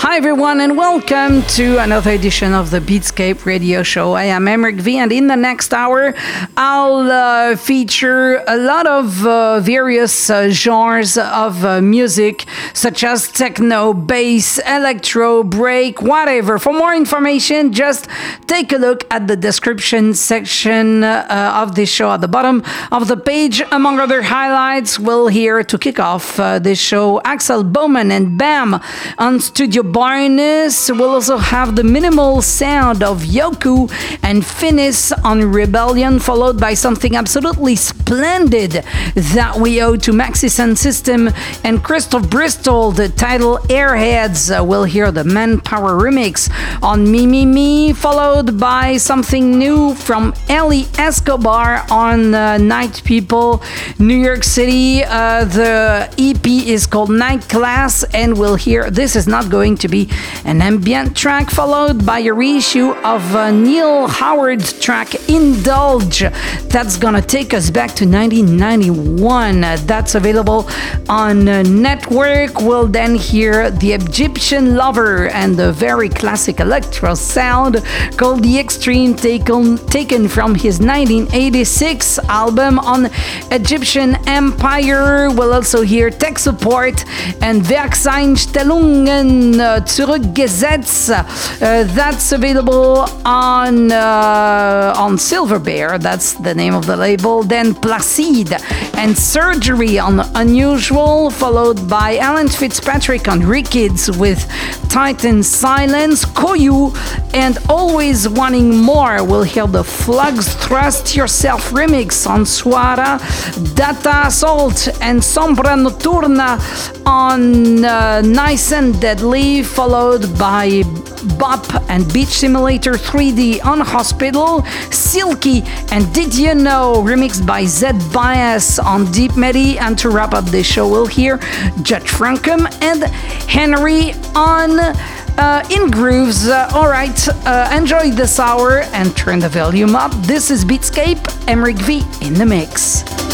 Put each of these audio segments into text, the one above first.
Hi, everyone, and welcome to another edition of the Beatscape radio show. I am Emeric V, and in the next hour, I'll uh, feature a lot of uh, various uh, genres of uh, music, such as techno, bass, electro, break, whatever. For more information, just take a look at the description section uh, of this show at the bottom of the page. Among other highlights, we'll hear to kick off uh, this show Axel Boman and Bam on Studio Barnhus. We'll also have the minimal sound of Yokoo and Finis on Rebellion, followed by something absolutely splendid that we owe to Maxxi Soundsystem and Christophe Bristol, the title Airheads. We'll hear the Man Power remix on Me Me Me, followed by something new from Eli Escobar on uh, Night People, New York City. Uh, the EP is called Night Class, and we'll hear this is not going to be an ambient track, followed by a reissue of uh, Neal Howard's track Indulge. That's gonna take us back to 1991. Uh, that's available on uh, Network. We'll then hear The Egyptian Lover and the very classic electro sound called The Extreme, taken, taken from his 1986 album on Egyptian Empire. We'll also hear Tech Support and Werkseinstellungen uh, zurückgesetzt. Uh, that's available on uh, on Silver Bear. That's the name of the label. Then Placiid and Surgery on Unusual, followed by Alan Fitzpatrick on Rekids with Titan Silence, Coyu, and Always Wanting More. We'll hear the Flugs Thrust Yourself remix on Suara, Data Assault, and Sombra Nocturna on uh, Nice and Deadly, followed by Bop and Beach Simulator 3D on Hospital, Silkie and Did You Know remixed by Zed Bias on Deep Medi. And to wrap up the show, we'll hear Jude Frankum and Henry on uh, InGrooves. Uh, all right, uh, enjoy this hour and turn the volume up. This is Beatscape, Emeric V in the mix.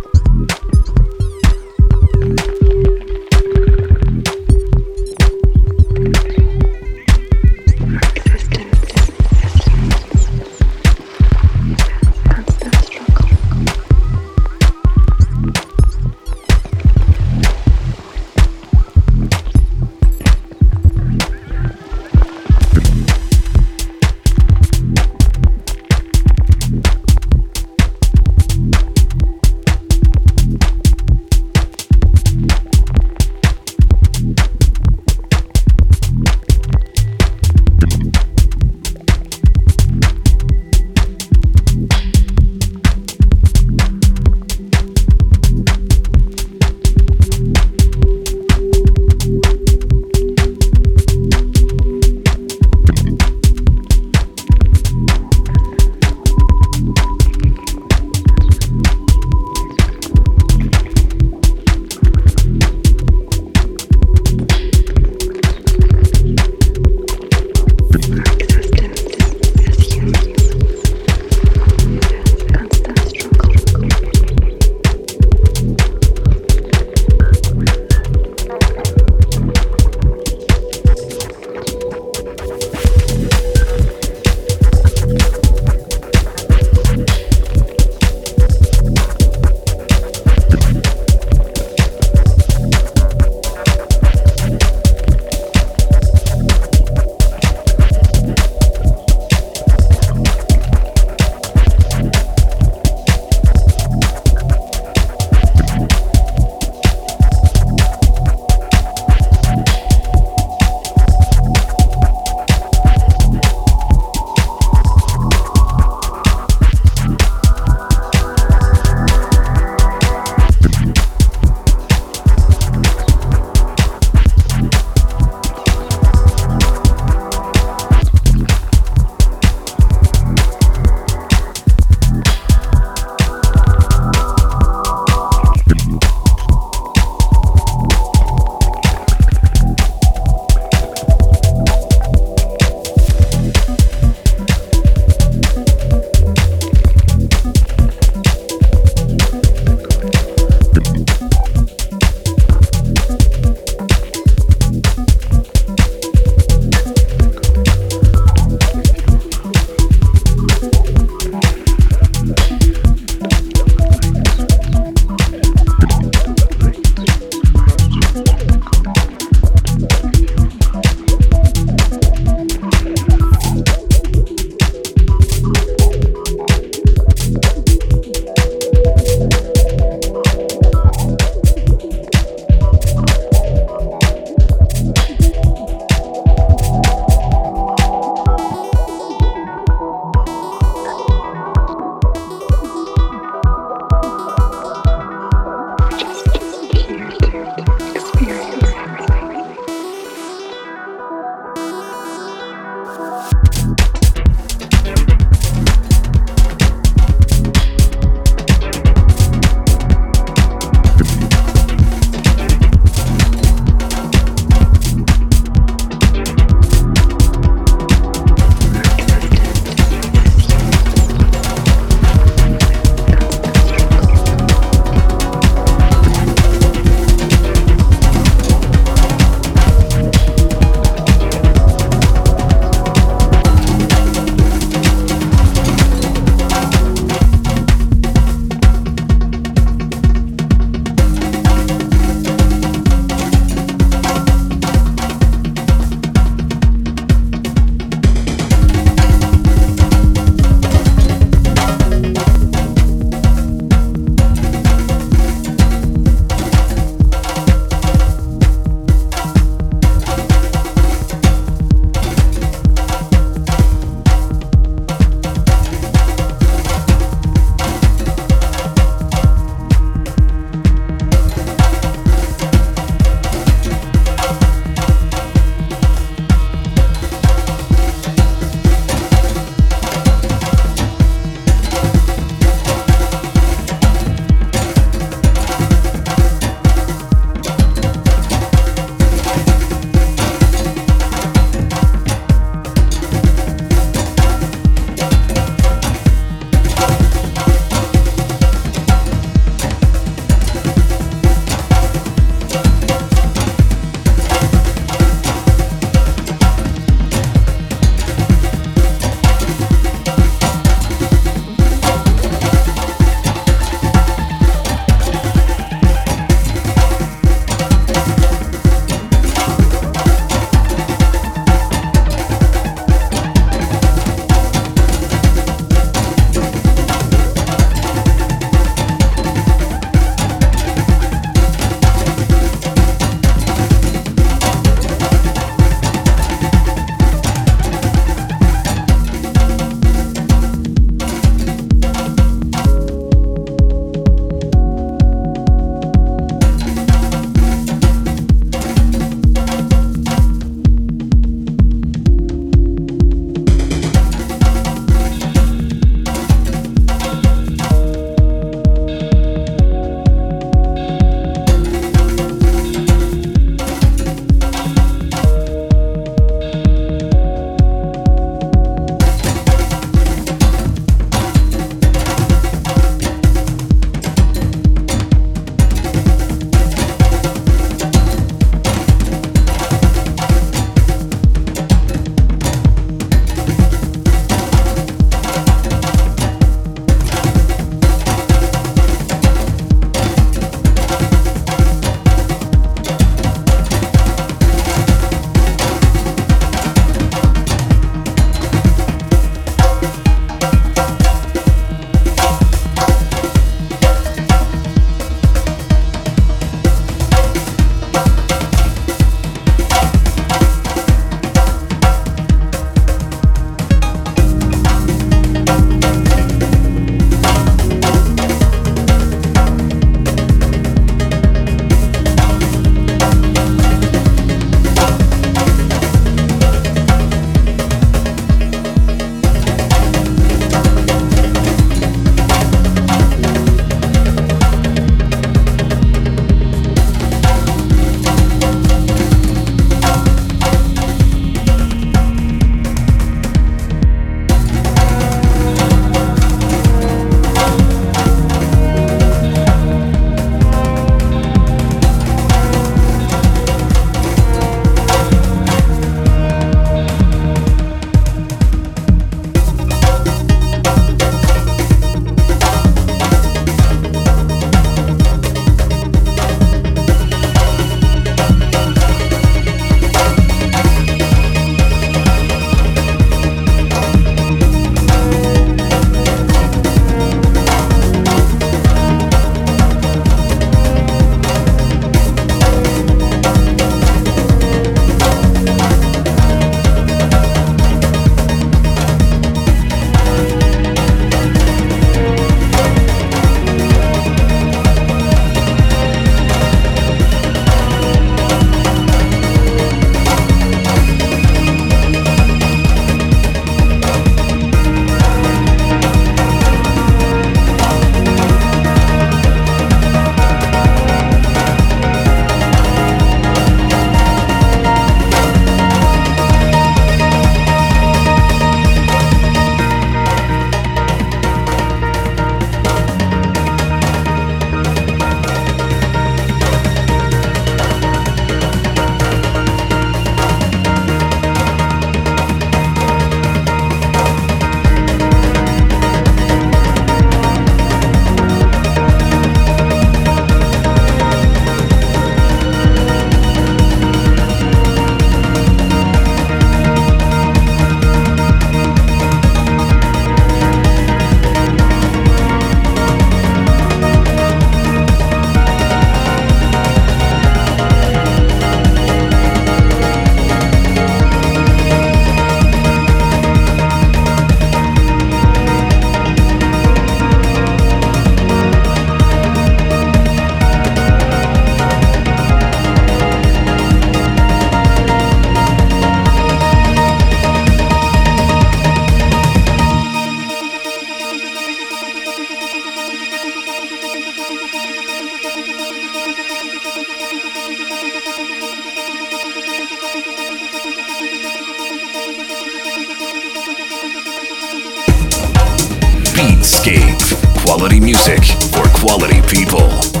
Beatscape. Quality music for quality people.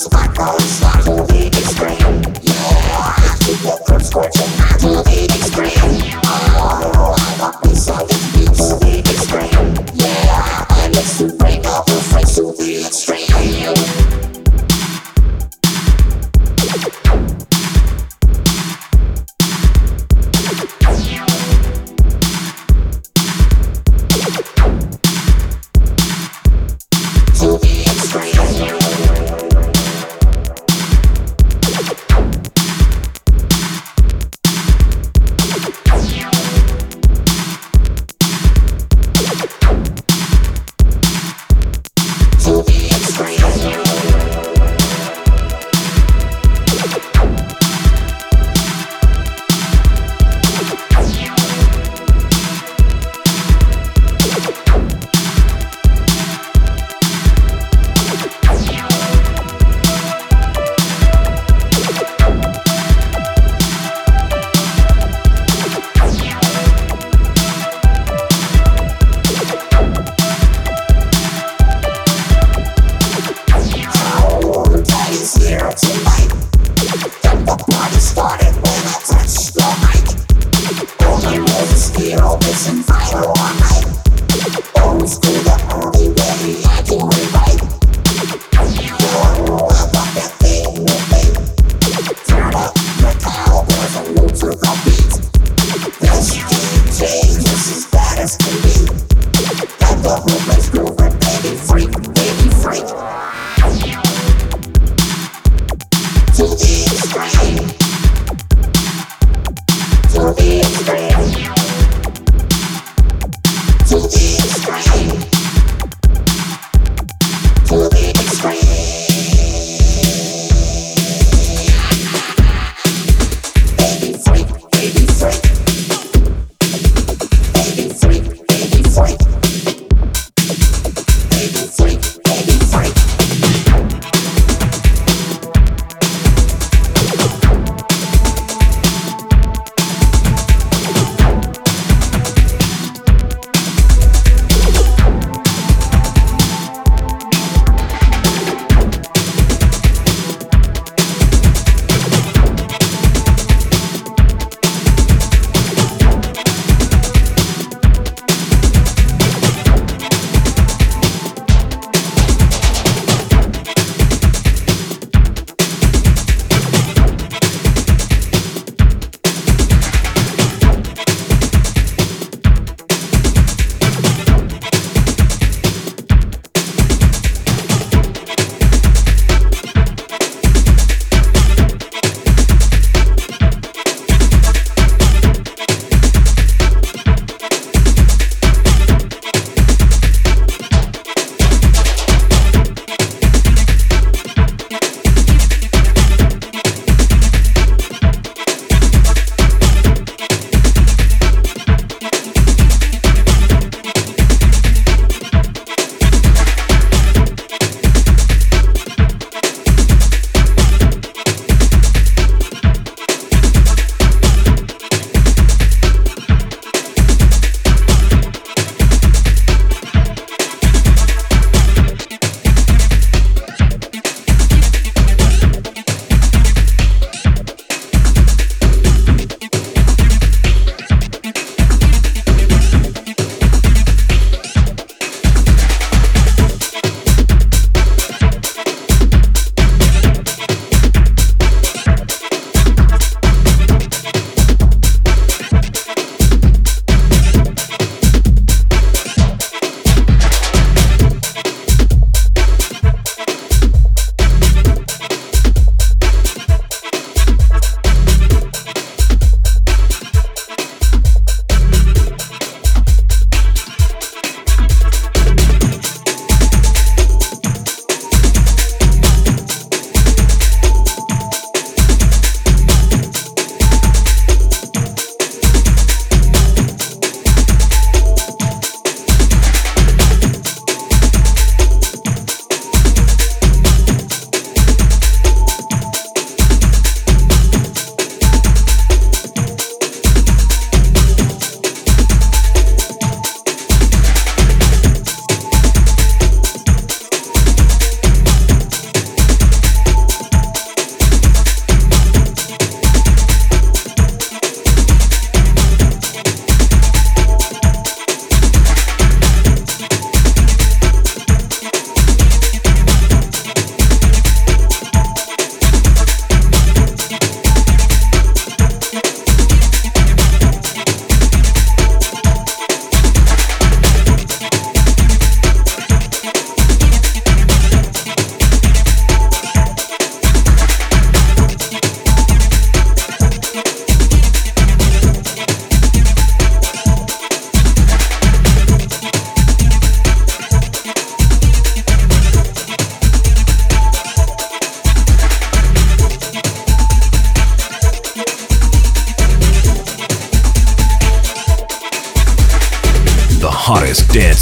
sparkles, walking with its grin. Yeah, keep your throat scorching hot.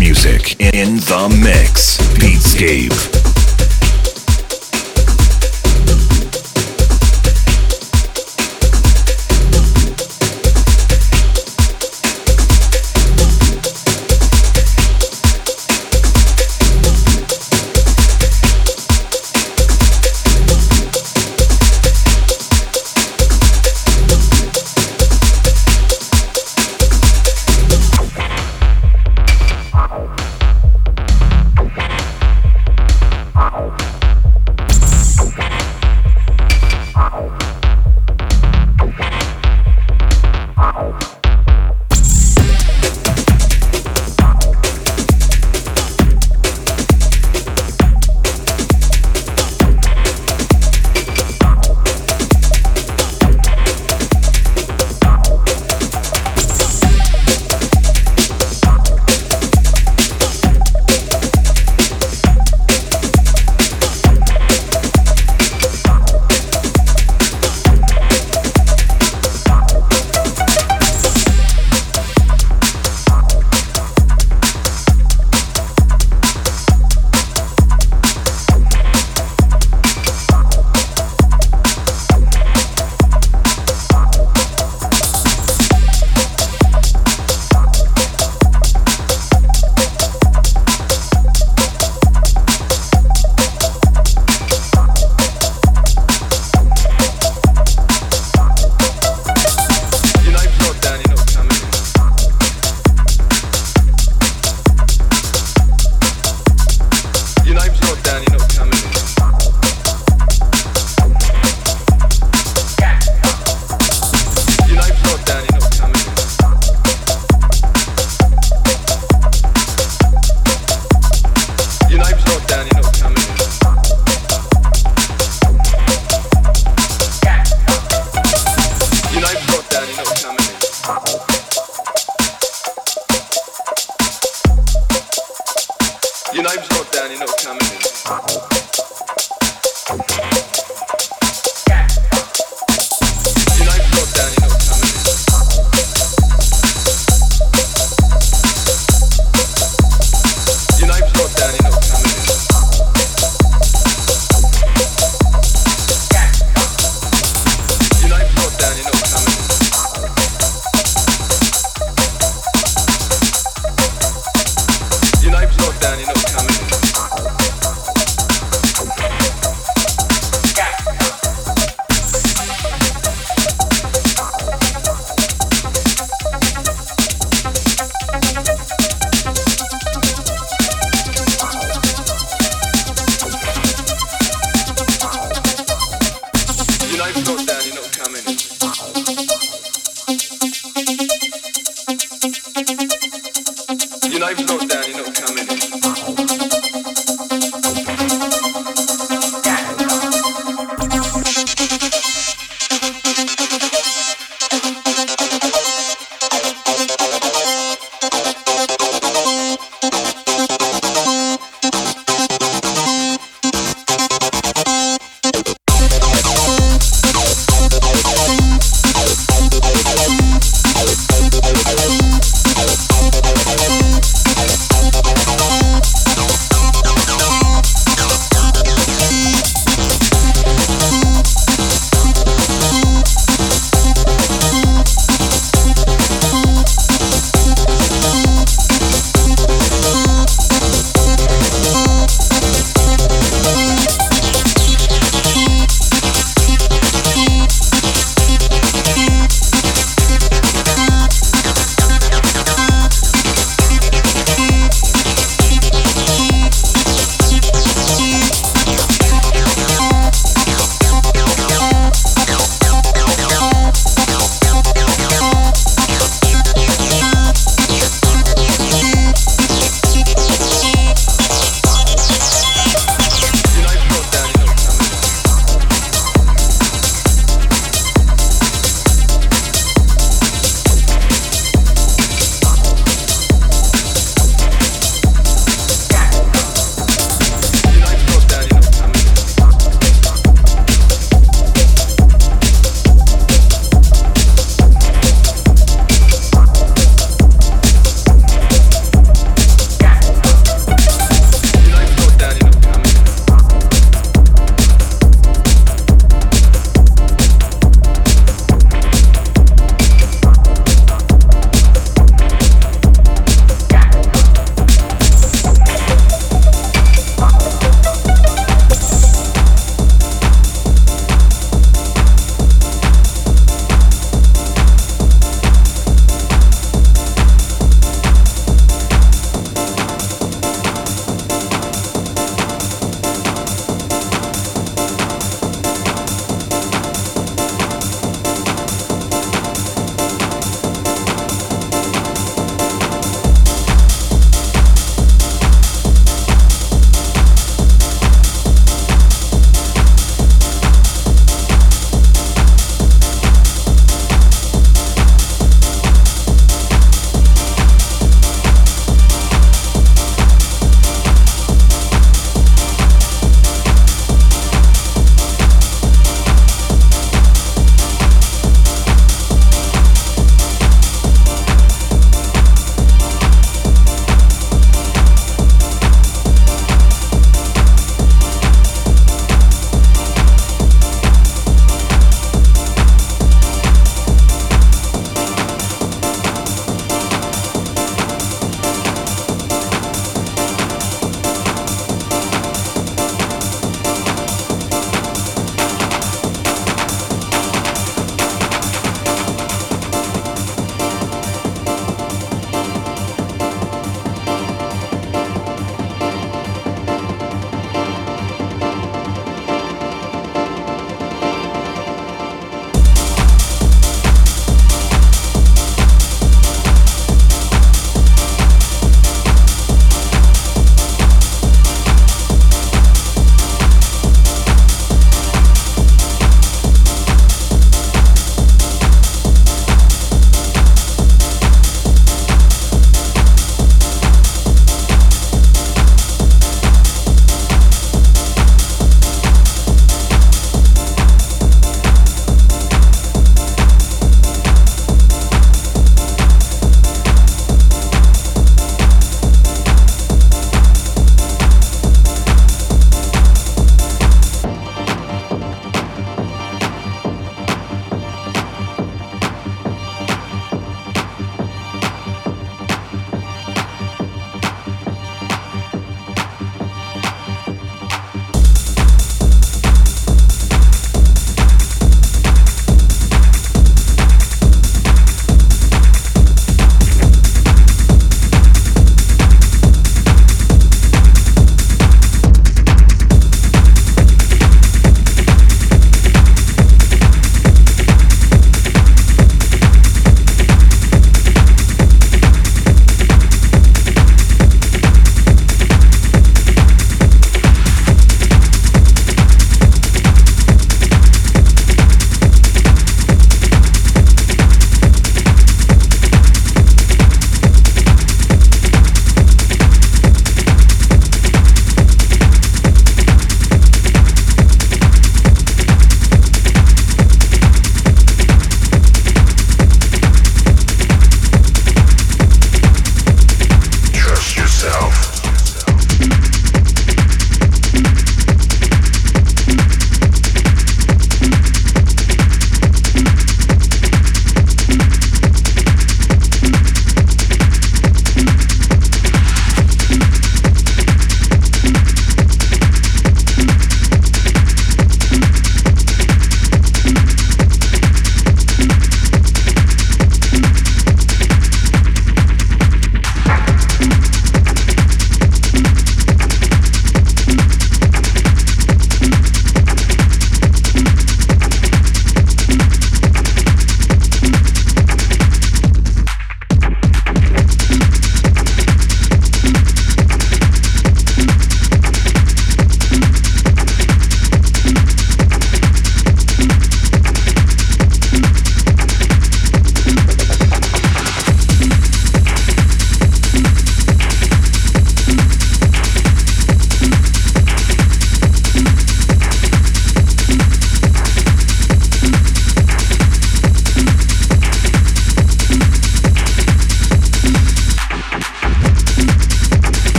Music in the mix. Beatscape.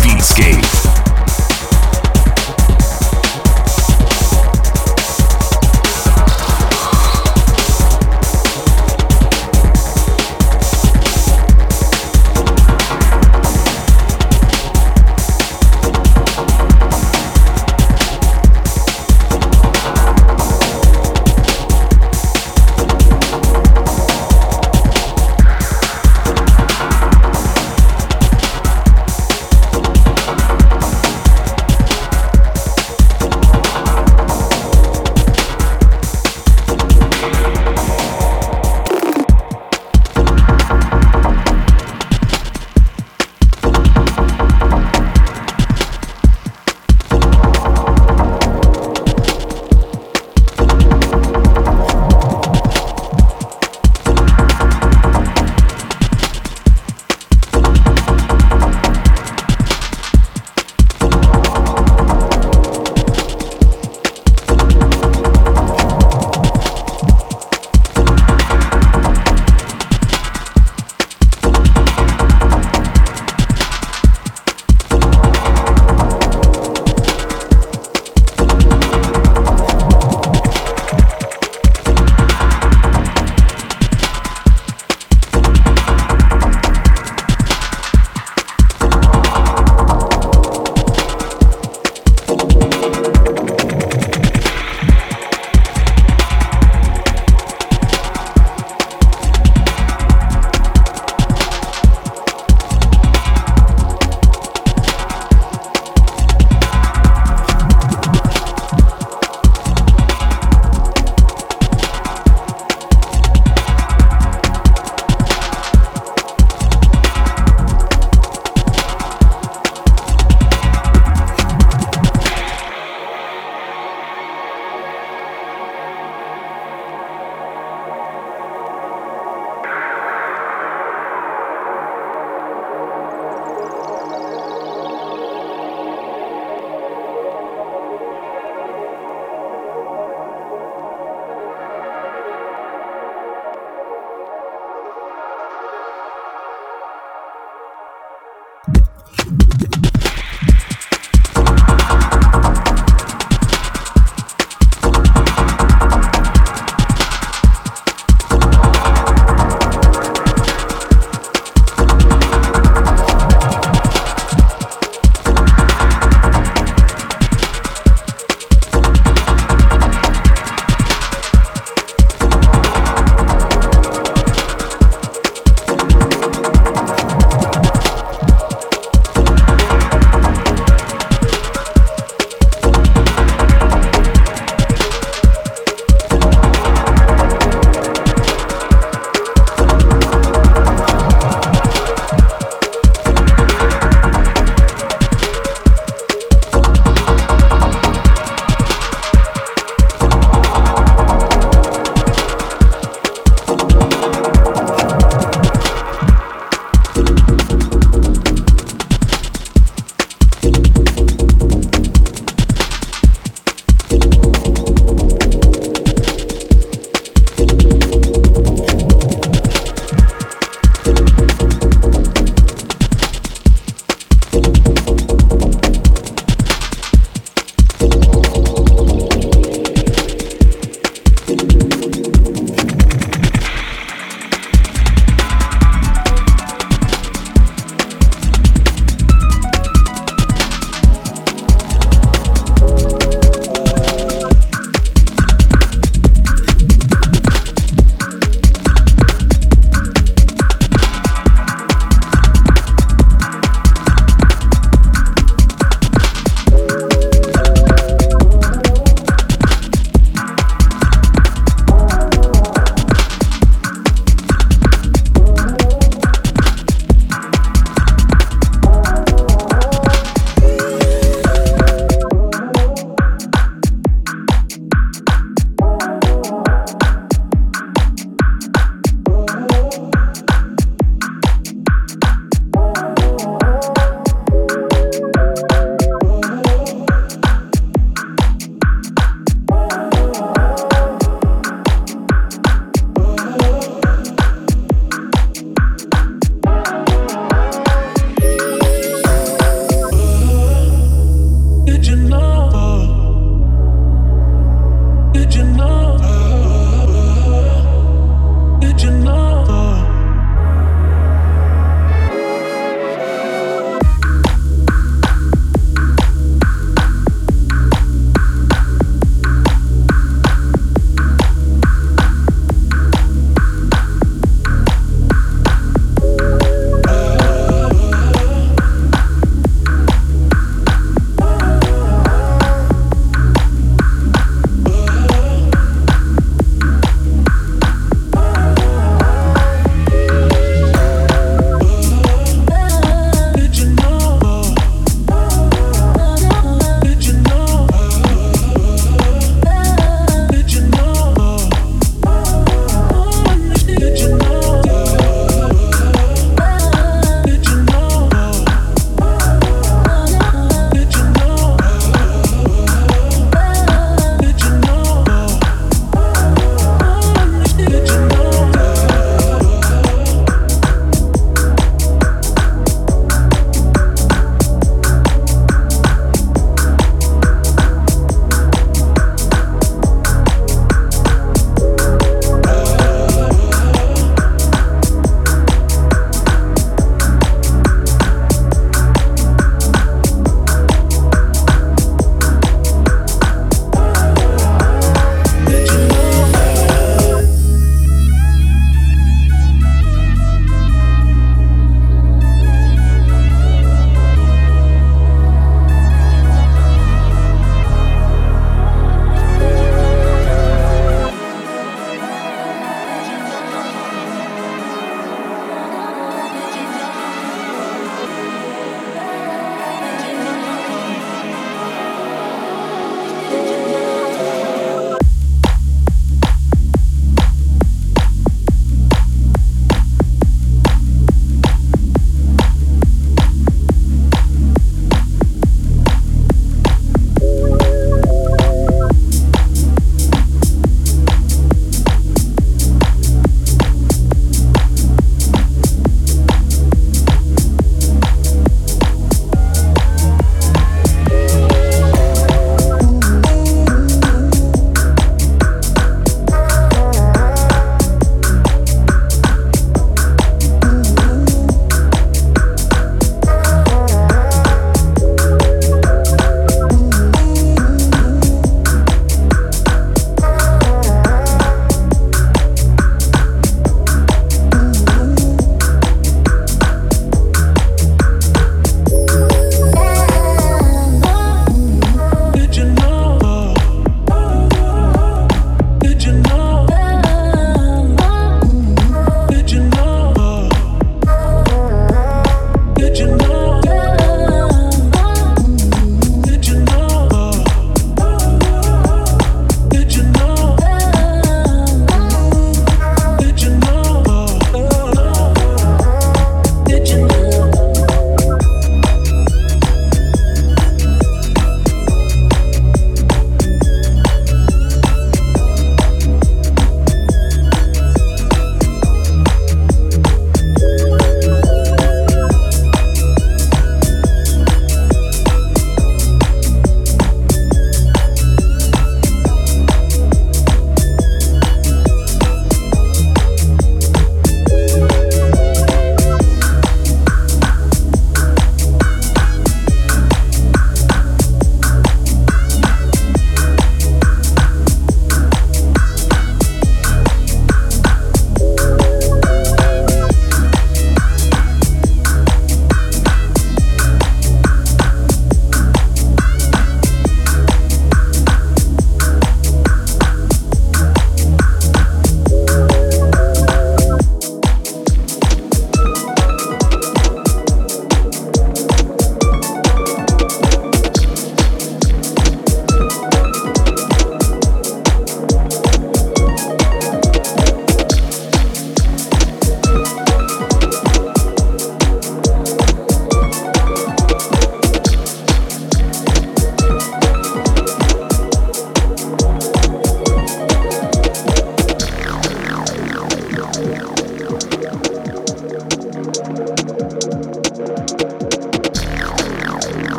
Beatscape.